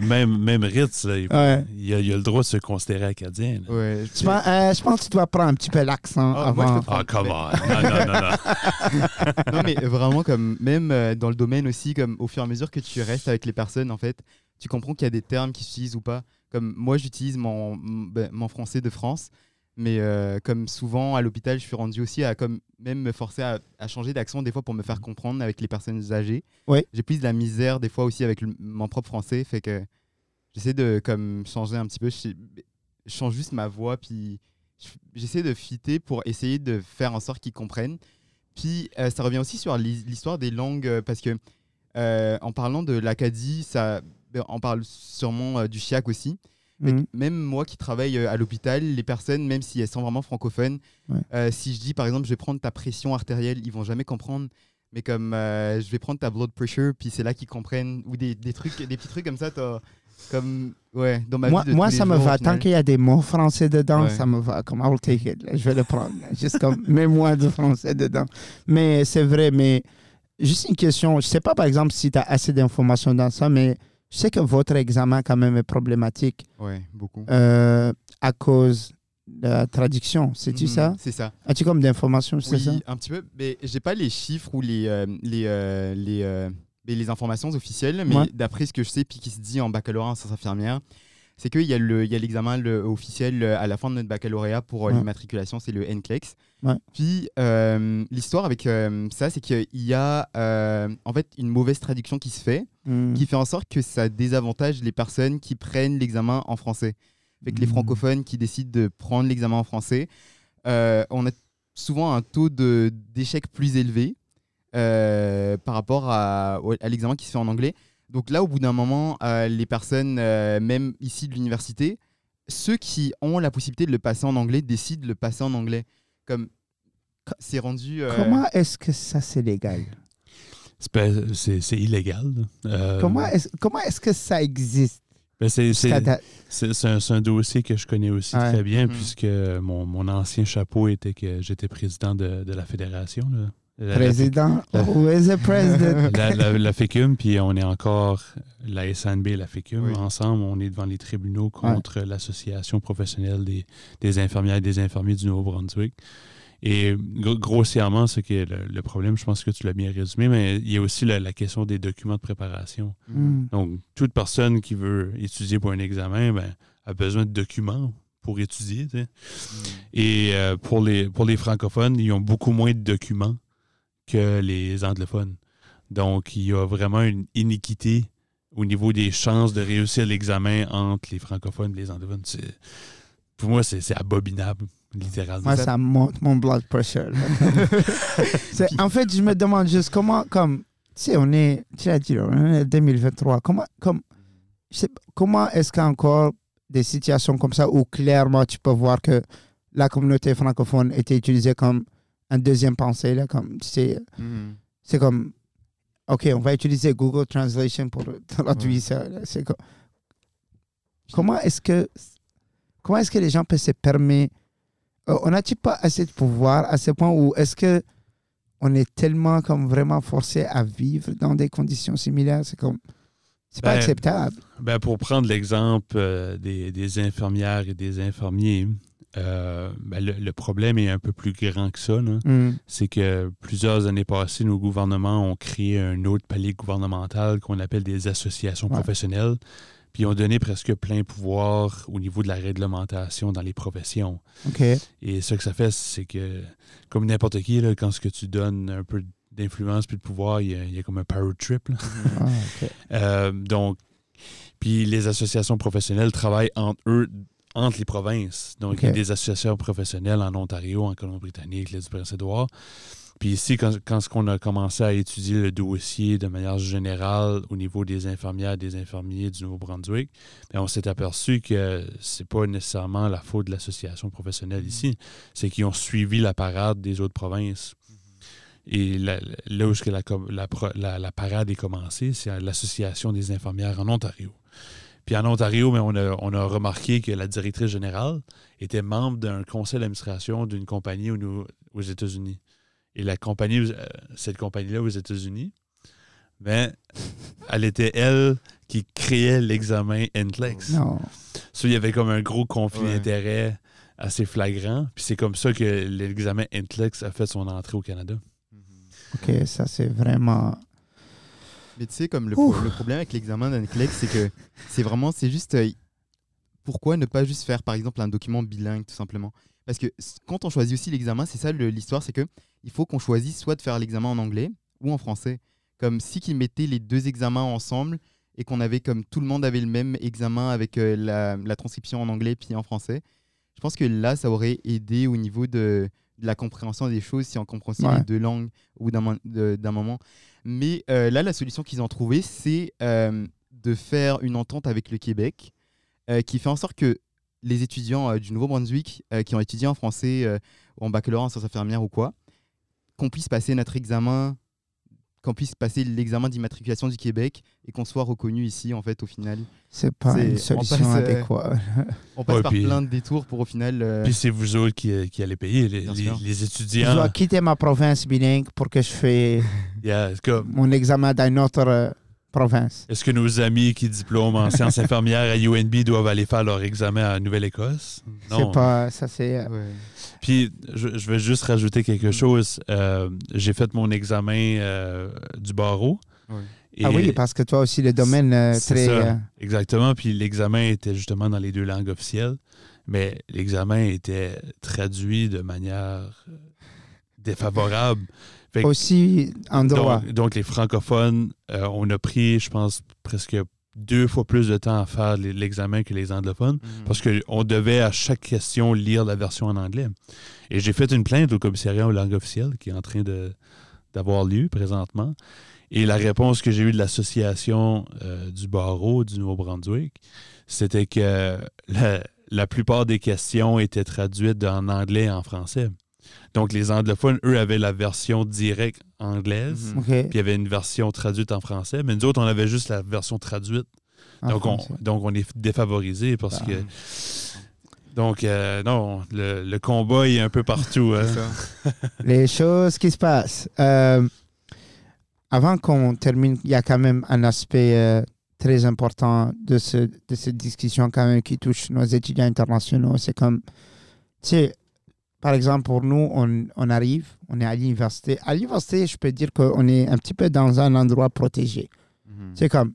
Même, même Ritz, là, il, Ouais. il a, il a le droit de se considérer acadien. Ouais, Je pense, euh, je pense que tu dois prendre un petit peu l'accent Ah, avant. Ah, come on. Non, non, non, non. non mais vraiment comme même euh, dans le domaine aussi comme au fur et à mesure que tu restes avec les personnes en fait tu comprends qu'il y a des termes qui s'utilisent ou pas comme moi j'utilise mon, mon- ben, mon français de France mais euh, comme souvent à l'hôpital je suis rendu aussi à comme même me forcer à, à changer d'accent des fois pour me faire comprendre avec les personnes âgées. J'ai plus de la misère des fois aussi avec le- mon propre français. Fait que j'essaie de comme changer un petit peu. Je, je change juste ma voix puis je- j'essaie de fitter pour essayer de faire en sorte qu'ils comprennent. Puis euh, ça revient aussi sur l'hi- l'histoire des langues euh, parce que en parlant de l'Acadie, ça, ben, on parle sûrement du chiac aussi. Mhm. Même moi qui travaille euh, à l'hôpital, les personnes, même si elles sont vraiment francophones, Ouais. euh, si je dis par exemple je vais prendre ta pression artérielle, ils vont jamais comprendre. Mais comme euh, je vais prendre ta blood pressure, puis c'est là qu'ils comprennent. Ou des, des trucs, des petits trucs comme ça, comme ouais, dans ma Moi, vie de moi ça me jours, va. Tant qu'il y a des mots français dedans, Ouais. ça me va. Comme, I'll take it. là. Je vais le prendre. là. Juste comme, mets-moi de français dedans. Mais c'est vrai, mais juste une question. Je sais pas, par exemple, si tu as assez d'informations dans ça, mais je sais que votre examen, quand même, est problématique Ouais, beaucoup. euh, à cause de la traduction. C'est-tu Mhm, ça? C'est ça. As-tu comme d'informations, c'est Oui, ça? un petit peu. Mais j'ai pas les chiffres ou les, euh, les, euh, les, les informations officielles, mais Ouais. d'après ce que je sais, puis qui se dit en baccalauréat en sciences infirmières, c'est qu'il y a l'examen le- officiel à la fin de notre baccalauréat pour Ouais. l'immatriculation, c'est le NCLEX. Ouais. Puis euh, l'histoire avec euh, ça, c'est qu'il y a euh, en fait une mauvaise traduction qui se fait, Hmm. qui fait en sorte que ça désavantage les personnes qui prennent l'examen en français. Avec les Mhm. francophones qui décident de prendre l'examen en français, on a souvent un taux d'échec plus élevé par rapport à, à l'examen qui se fait en anglais. Donc là, au bout d'un moment, les personnes, même ici de l'université, ceux qui ont la possibilité de le passer en anglais décident de le passer en anglais. Comme c'est rendu. euh, Comment est-ce que ça, c'est légal? C'est illégal. Euh, Comment est-ce comment est-ce que ça existe? ben, c'est- un, dossier que je connais aussi Ouais. très bien, Mhm. puisque mon, mon ancien chapeau était que j'étais président de, de la fédération. là. La- Président, la- who is the president? La, FECUM, puis on est encore, la SNB et la FECUM, Oui. ensemble, on est devant les tribunaux contre l'Association professionnelle des, des infirmières et des infirmiers du Nouveau-Brunswick. Et gro- grossièrement, ce qui est le, le problème, je pense que tu l'as bien résumé, mais il y a aussi la, la question des documents de préparation. Hmm. Donc, toute personne qui veut étudier pour un examen ben, a besoin de documents pour étudier. tu sais. Et euh, pour, les, pour les francophones, ils ont beaucoup moins de documents que les anglophones. Donc, il y a vraiment une iniquité au niveau des chances de réussir l'examen entre les francophones et les anglophones. Pour moi, c'est abominable, littéralement. Moi, ça monte mon blood pressure. en fait, je me demande juste comment, comme, tu sais, on est, tu l'as dit, on est en 2023. Comment, comme, comment est-ce qu'il y a encore des situations comme ça où clairement tu peux voir que la communauté francophone était utilisée comme un deuxième pensée, là, comme, sais, Mhm. c'est comme, OK, on va utiliser Google Translation pour traduire Ouais. ça. C'est co- Comment est-ce que comment est-ce que les gens peuvent se permettre euh, On n'a-t-il pas assez de pouvoir à ce point où est-ce que on est tellement comme vraiment forcé à vivre dans des conditions similaires? C'est comme c'est pas Ben, acceptable. Ben, pour prendre l'exemple euh, des, des infirmières et des infirmiers, euh, ben, le, le problème est un peu plus grand que ça. Hmm. C'est que plusieurs années passées, nos gouvernements ont créé un autre palier gouvernemental qu'on appelle des associations Ouais. professionnelles. Puis ils ont donné presque plein pouvoir au niveau de la réglementation dans les professions. Et ce que ça fait, c'est que, comme n'importe qui, là, quand ce que tu donnes un peu d'influence puis de pouvoir, il y a, il y a comme un power trip. là. Ah. Euh, donc, puis les associations professionnelles travaillent entre eux, entre les provinces. Donc, il y a des associations professionnelles en Ontario, en Colombie-Britannique, l'île du Prince-Édouard. Puis ici, quand, quand on a commencé à étudier le dossier de manière générale au niveau des infirmières, des infirmiers du Nouveau-Brunswick, ben, on s'est aperçu que c'est pas nécessairement la faute de l'association professionnelle ici. C'est qu'ils ont suivi la parade des autres provinces. Et la- là où la, la parade est commencée, c'est l'Association des infirmières en Ontario. Puis en Ontario, mais on, a, on a remarqué que la directrice générale était membre d'un conseil d'administration d'une compagnie au aux États-Unis. Et la compagnie, euh, cette compagnie-là aux États-Unis, ben, elle était elle qui créait l'examen NCLEX. Non. Ça, il y avait comme un gros conflit Ouais. d'intérêts assez flagrant. Puis c'est comme ça que l'examen NCLEX a fait son entrée au Canada. OK, ça, c'est vraiment... Mais tu sais, comme le, Ouh. pro- le problème avec l'examen d'un CLEX, c'est que c'est vraiment, c'est juste, euh, pourquoi ne pas juste faire, par exemple, un document bilingue, tout simplement? Parce que quand on choisit aussi l'examen, c'est ça l'histoire, c'est que il faut qu'on choisisse soit de faire l'examen en anglais ou en français. Comme si qu'ils mettaient les deux examens ensemble et qu'on avait comme tout le monde avait le même examen avec euh, la, la transcription en anglais puis en français. Je pense que là, ça aurait aidé au niveau de, de la compréhension des choses si on comprend aussi Ouais. les deux langues bout d'un moment. Mais euh, là, la solution qu'ils ont trouvée, c'est euh, de faire une entente avec le Québec euh, qui fait en sorte que les étudiants du Nouveau-Brunswick qui ont étudié en français ou en baccalauréat en sciences infirmières ou quoi, qu'on puisse passer notre examen, qu'on puisse passer l'examen d'immatriculation du Québec et qu'on soit reconnu ici, en fait, au final. C'est pas une on solution passe, euh, adéquate. On passe Ouais, par puis- plein de détours pour au final. euh, Puis c'est vous autres qui, qui allez payer, les, les Je étudiants. dois quitter ma province bilingue pour que je fais Yeah, c'est comme, mon examen dans une autre euh, province. Est-ce que nos amis qui diplôment en sciences infirmières à UNB doivent aller faire leur examen à Nouvelle-Écosse? C'est Non. pas... Ça, c'est... euh, ouais. Puis, je, je vais juste rajouter quelque chose. Euh, J'ai fait mon examen euh, du barreau. Ouais. Et- Ah oui, parce que toi aussi, le domaine euh, C'est très... ça. euh, Exactement. Puis l'examen était justement dans les deux langues officielles, mais l'examen était traduit de manière défavorable. Fait aussi en droit. donc, donc, les francophones, euh, on a pris, je pense, presque deux fois plus de temps à faire l'examen que les anglophones, Mhm. parce qu'on devait à chaque question lire la version en anglais. Et j'ai fait une plainte au commissariat aux langues officielles qui est en train de- d'avoir lieu présentement. Et la réponse que j'ai eue de l'association euh, du barreau du Nouveau-Brunswick, c'était que la, la plupart des questions étaient traduites en anglais et en français. Donc les anglophones, eux, avaient la version directe anglaise, Mhm. Puis il y avait une version traduite en français, mais nous autres, on avait juste la version traduite. en Donc on, donc on est défavorisés parce Ah. que... Donc, euh, non, le, le combat est un peu partout. hein. C'est ça. les choses qui se passent. Euh, avant qu'on termine, il y a quand même un aspect euh, très important de, ce, de cette discussion quand même qui touche nos étudiants internationaux. C'est comme, tu sais, par exemple, pour nous, on, on arrive, on est à l'université. À l'université, je peux dire qu'on est un petit peu dans un endroit protégé. Mhm. C'est comme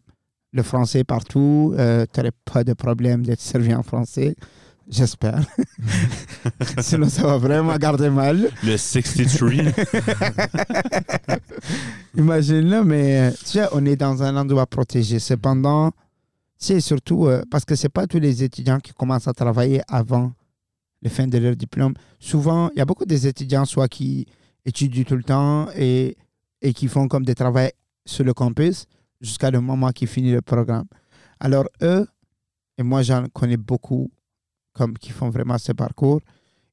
le français partout, euh, tu n'aurais pas de problème d'être servi en français. J'espère. Sinon, ça va vraiment garder mal. Le 63. Imagine là, mais euh, tu sais, on est dans un endroit protégé. Cependant, sais, surtout euh, parce que c'est pas tous les étudiants qui commencent à travailler avant la fin de leur diplôme. Souvent, il y a beaucoup des étudiants soit qui étudient tout le temps et, et qui font comme des travaux sur le campus jusqu'à le moment qu'ils finissent le programme. Alors, eux, et moi j'en connais beaucoup comme qui font vraiment ce parcours,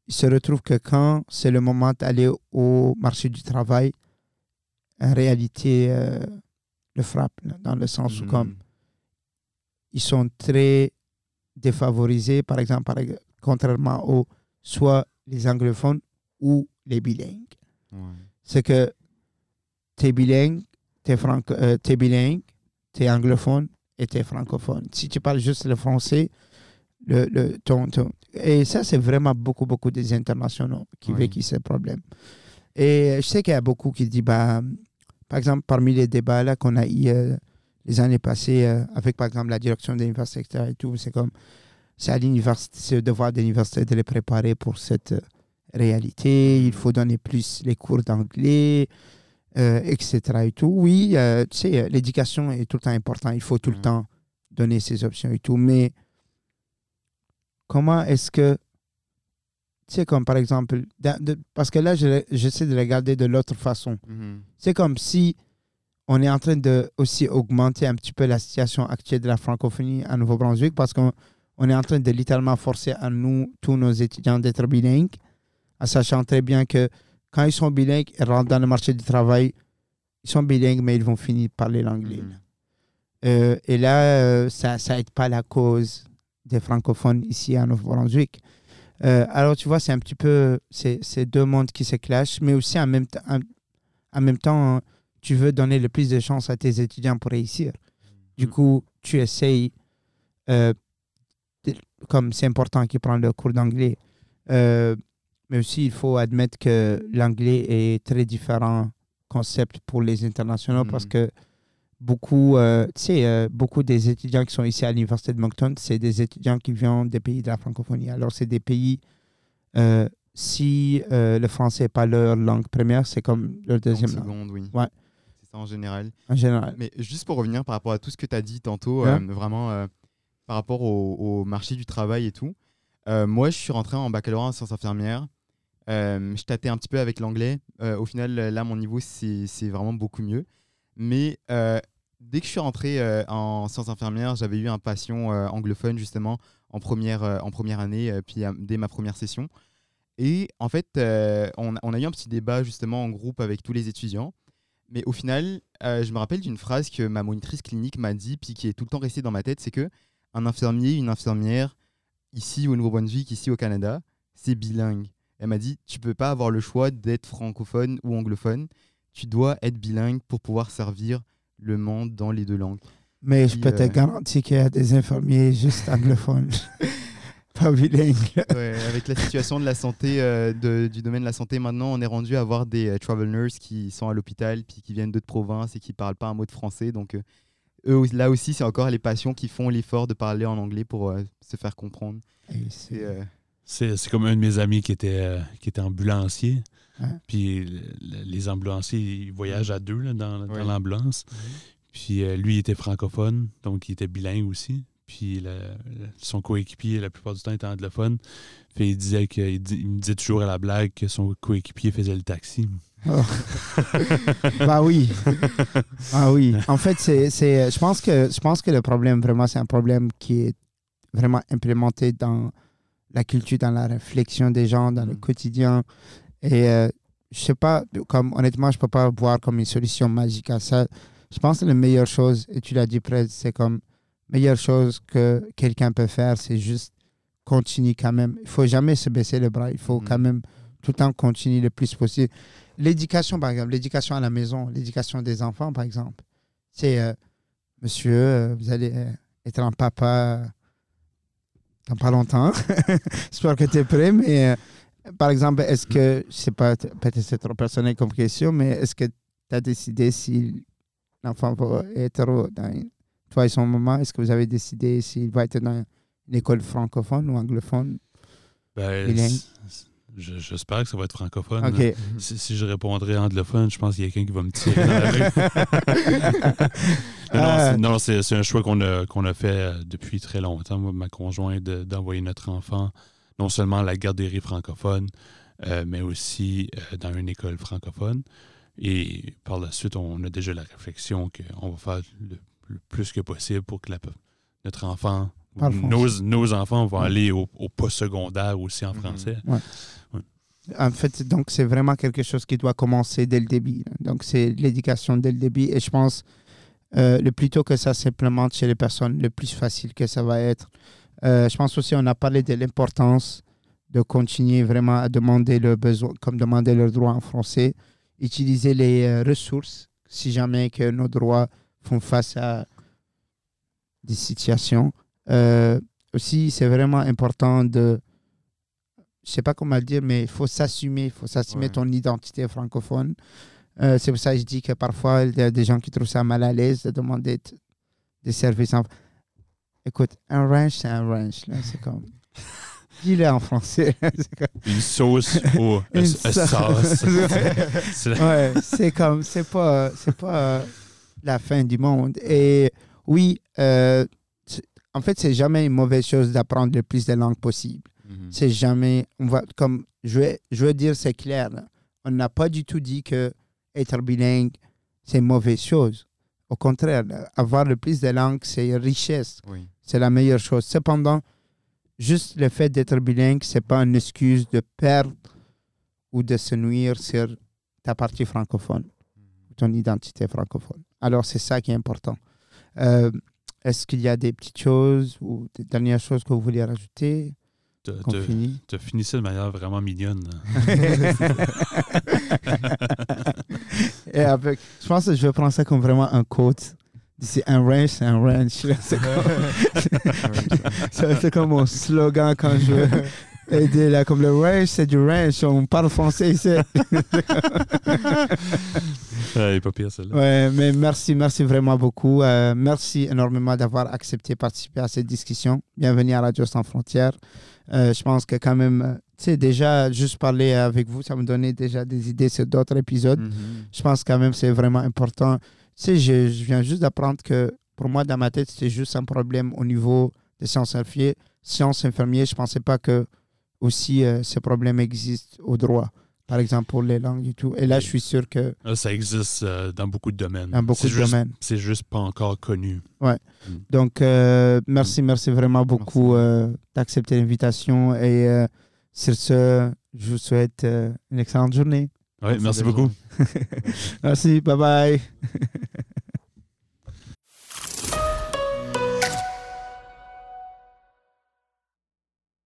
ils se retrouvent que quand c'est le moment d'aller au marché du travail, en réalité, euh, le frappe, dans le sens où Mhm. comme ils sont très défavorisés, par exemple, par ex- contrairement aux soit les anglophones ou les bilingues. Ouais. C'est que tu es bilingue, tu es, euh, bilingue, tu es anglophone et tu es francophone. Si tu parles juste le français, le, le, ton, ton- et ça, c'est vraiment beaucoup, beaucoup des internationaux qui Oui. vécu ce problème. Et je sais qu'il y a beaucoup qui disent, bah, par exemple, parmi les débats là qu'on a eu euh, les années passées, euh, avec par exemple la direction de l'université, etc. Et tout, c'est comme, c'est à l'université, c'est le devoir de l'université de les préparer pour cette euh, réalité. Il faut donner plus les cours d'anglais, euh, etc. Et tout. Oui, euh, tu sais, l'éducation est tout le temps importante. Il faut tout le Mhm. temps donner ses options et tout. Mais comment est-ce que, tu sais, comme par exemple, de- parce que là, je- j'essaie de regarder de l'autre façon. Mhm. C'est comme si on est en train de aussi augmenter un petit peu la situation actuelle de la francophonie à Nouveau-Brunswick parce qu'on on est en train de littéralement forcer à nous, tous nos étudiants, d'être bilingues, en sachant très bien que quand ils sont bilingues, ils rentrent dans le marché du travail, ils sont bilingues, mais ils vont finir par parler l'anglais. Mhm. Euh, et là, euh, ça n'aide pas la cause des francophones ici à Nouveau-Brunswick. Euh, alors, tu vois, c'est un petit peu c'est deux mondes qui se clashent, mais aussi en même, temps- en, en même temps, tu veux donner le plus de chances à tes étudiants pour réussir. Du Mm. coup, tu essayes, euh, comme c'est important qu'ils prennent le cours d'anglais, euh, mais aussi il faut admettre que l'anglais est très différent concept pour les internationaux parce Mhm. que beaucoup, euh, tu sais, euh, beaucoup des étudiants qui sont ici à l'Université de Moncton, c'est des étudiants qui viennent des pays de la francophonie. Alors, c'est des pays, euh, si euh, le français n'est pas leur langue première, c'est comme leur deuxième Langue seconde, oui. Ouais. C'est ça en général. en général. Mais juste pour revenir par rapport à tout ce que tu as dit tantôt, vraiment par rapport au, marché du travail et tout, euh, moi je suis rentré en baccalauréat en sciences infirmières. Euh, je tâtais un petit peu avec l'anglais. Euh, au final, là, mon niveau, c'est vraiment beaucoup mieux. Mais dès que je suis rentré en sciences infirmières, j'avais eu un passion anglophone justement en première, en première année, puis dès ma première session. Et en fait, on, a eu un petit débat justement en groupe avec tous les étudiants. Mais au final, je me rappelle d'une phrase que ma monitrice clinique m'a dit, puis qui est tout le temps restée dans ma tête, c'est que un infirmier, une infirmière, ici au Nouveau-Brunswick, ici au Canada, c'est bilingue. Elle m'a dit, tu peux pas avoir le choix d'être francophone ou anglophone. Tu dois être bilingue pour pouvoir servir le monde dans les deux langues. Mais je peux te euh, garantir qu'il y a des infirmiers juste anglophones, pas bilingues. Ouais, avec la situation de la santé, euh, de- du domaine de la santé maintenant, on est rendu à voir des euh, travel nurses qui sont à l'hôpital, puis qui viennent d'autres provinces et qui parlent pas un mot de français. Donc, euh, eux, aussi- là aussi, c'est encore les patients qui font l'effort de parler en anglais pour euh, se faire comprendre. Et c'est- C'est, euh, C'est comme un de mes amis qui était, euh, qui était ambulancier. Ouais. Puis le- le- les ambulanciers, ils voyagent à deux là, dans, l'ambulance. Puis euh, lui, il était francophone, donc il était bilingue aussi. Puis le- le- son coéquipier, la plupart du temps, était anglophone. Fait, il disait que, il, dit- il me disait toujours à la blague que son coéquipier faisait le taxi. Oh. bah oui. Ah oui. En fait, c'est, c'est, je, pense que, je pense que le problème, vraiment, c'est un problème qui est vraiment implémenté dans la culture, dans la réflexion des gens, dans le Mm. quotidien. Et euh, je sais pas, comme, honnêtement, je peux pas voir comme une solution magique à ça. Je pense que la meilleure chose, et tu l'as dit presque, c'est comme meilleure chose que quelqu'un peut faire, c'est juste continuer quand même. Il faut jamais se baisser les bras. Il faut Mm. quand même tout le temps continuer le plus possible. L'éducation, par exemple, l'éducation à la maison, l'éducation des enfants, par exemple. C'est, euh, monsieur, euh, vous allez euh, être un papa dans pas longtemps. J'espère que tu es prêt, mais euh, par exemple, est-ce que, je sais pas, peut-être c'est trop personnel comme question, mais est-ce que tu as décidé si l'enfant va être dans, toi et son maman, est-ce que vous avez décidé s'il va être dans une école francophone ou anglophone? Ben, J'espère que ça va être francophone. Là. Si, si je répondrais anglophone, je pense qu'il y a quelqu'un qui va me tirer dans la rue. Non, non, Ah. c'est- un choix qu'on a, a fait euh, depuis très longtemps, moi, ma conjointe, de- d'envoyer notre enfant non seulement à la garderie francophone, euh, mais aussi euh, dans une école francophone. Et par la suite, on a déjà la réflexion qu'on va faire le, le plus que possible pour que la- notre enfant, nos, nos enfants vont Ouais. aller au, au post-secondaire aussi en Mhm. français. En fait, donc c'est vraiment quelque chose qui doit commencer dès le début. Donc c'est l'éducation dès le début. Et je pense, euh, le plus tôt que ça s'implémente chez les personnes, le plus facile que ça va être. Euh, je pense aussi, on a parlé de l'importance de continuer vraiment à demander leurs besoins, comme demander leurs droits en français, utiliser les euh, ressources si jamais que nos droits font face à des situations. Euh, aussi, c'est vraiment important de, je sais pas comment le dire, mais il faut s'assumer, il faut s'assumer Ouais. ton identité francophone. Euh, c'est pour ça que je dis que parfois, il y a des gens qui trouvent ça mal à l'aise de demander des services. En... Écoute, un ranch, c'est un ranch. là, C'est comme. Dis-le en français. Une sauce ou Une sauce. C'est la- ouais, c'est comme, c'est pas, c'est pas la fin du monde. Et oui, euh, en fait, c'est jamais une mauvaise chose d'apprendre le plus de langues possible. Mhm. C'est jamais, on va, comme je veux, je veux dire, c'est clair. On n'a pas du tout dit que être bilingue, c'est une mauvaise chose. Au contraire, avoir le plus de langues, c'est une richesse. Oui. C'est la meilleure chose. Cependant, juste le fait d'être bilingue, c'est pas une excuse de perdre ou de se nuire sur ta partie francophone, ton identité francophone. Alors, c'est ça qui est important. Euh, Est-ce qu'il y a des petites choses ou des dernières choses que vous voulez rajouter t'as- finit? T'as fini ça de manière vraiment mignonne. Et avec, je pense que je vais prendre ça comme vraiment un quote. C'est un ranch, c'est un ranch. C'est comme, comme mon slogan quand je veux aider là. Comme le ranch, c'est du ranch. On parle français ici. Est pas pire, celle-là. Ouais, mais merci, merci vraiment beaucoup. Euh, merci énormément d'avoir accepté de participer à cette discussion. Bienvenue à Radio Sans Frontières. Euh, je pense que quand même, tu sais, déjà, juste parler avec vous, ça me donnait déjà des idées sur d'autres épisodes. Mhm. je pense quand même que c'est vraiment important. Tu sais, je, je viens juste d'apprendre que pour moi, dans ma tête, c'était juste un problème au niveau des sciences infirmières. Sciences infirmières, je ne pensais pas que aussi euh, ce problème existe au droit. Par exemple, pour les langues et tout. Et là, je suis sûr que Ça existe euh, dans beaucoup de domaines. dans beaucoup C'est de juste- domaines. C'est juste pas encore connu. Donc, euh, merci, merci vraiment beaucoup euh, d'accepter l'invitation. Et euh, sur ce, je vous souhaite euh, une excellente journée. Ouais, merci beaucoup. Merci, bye bye.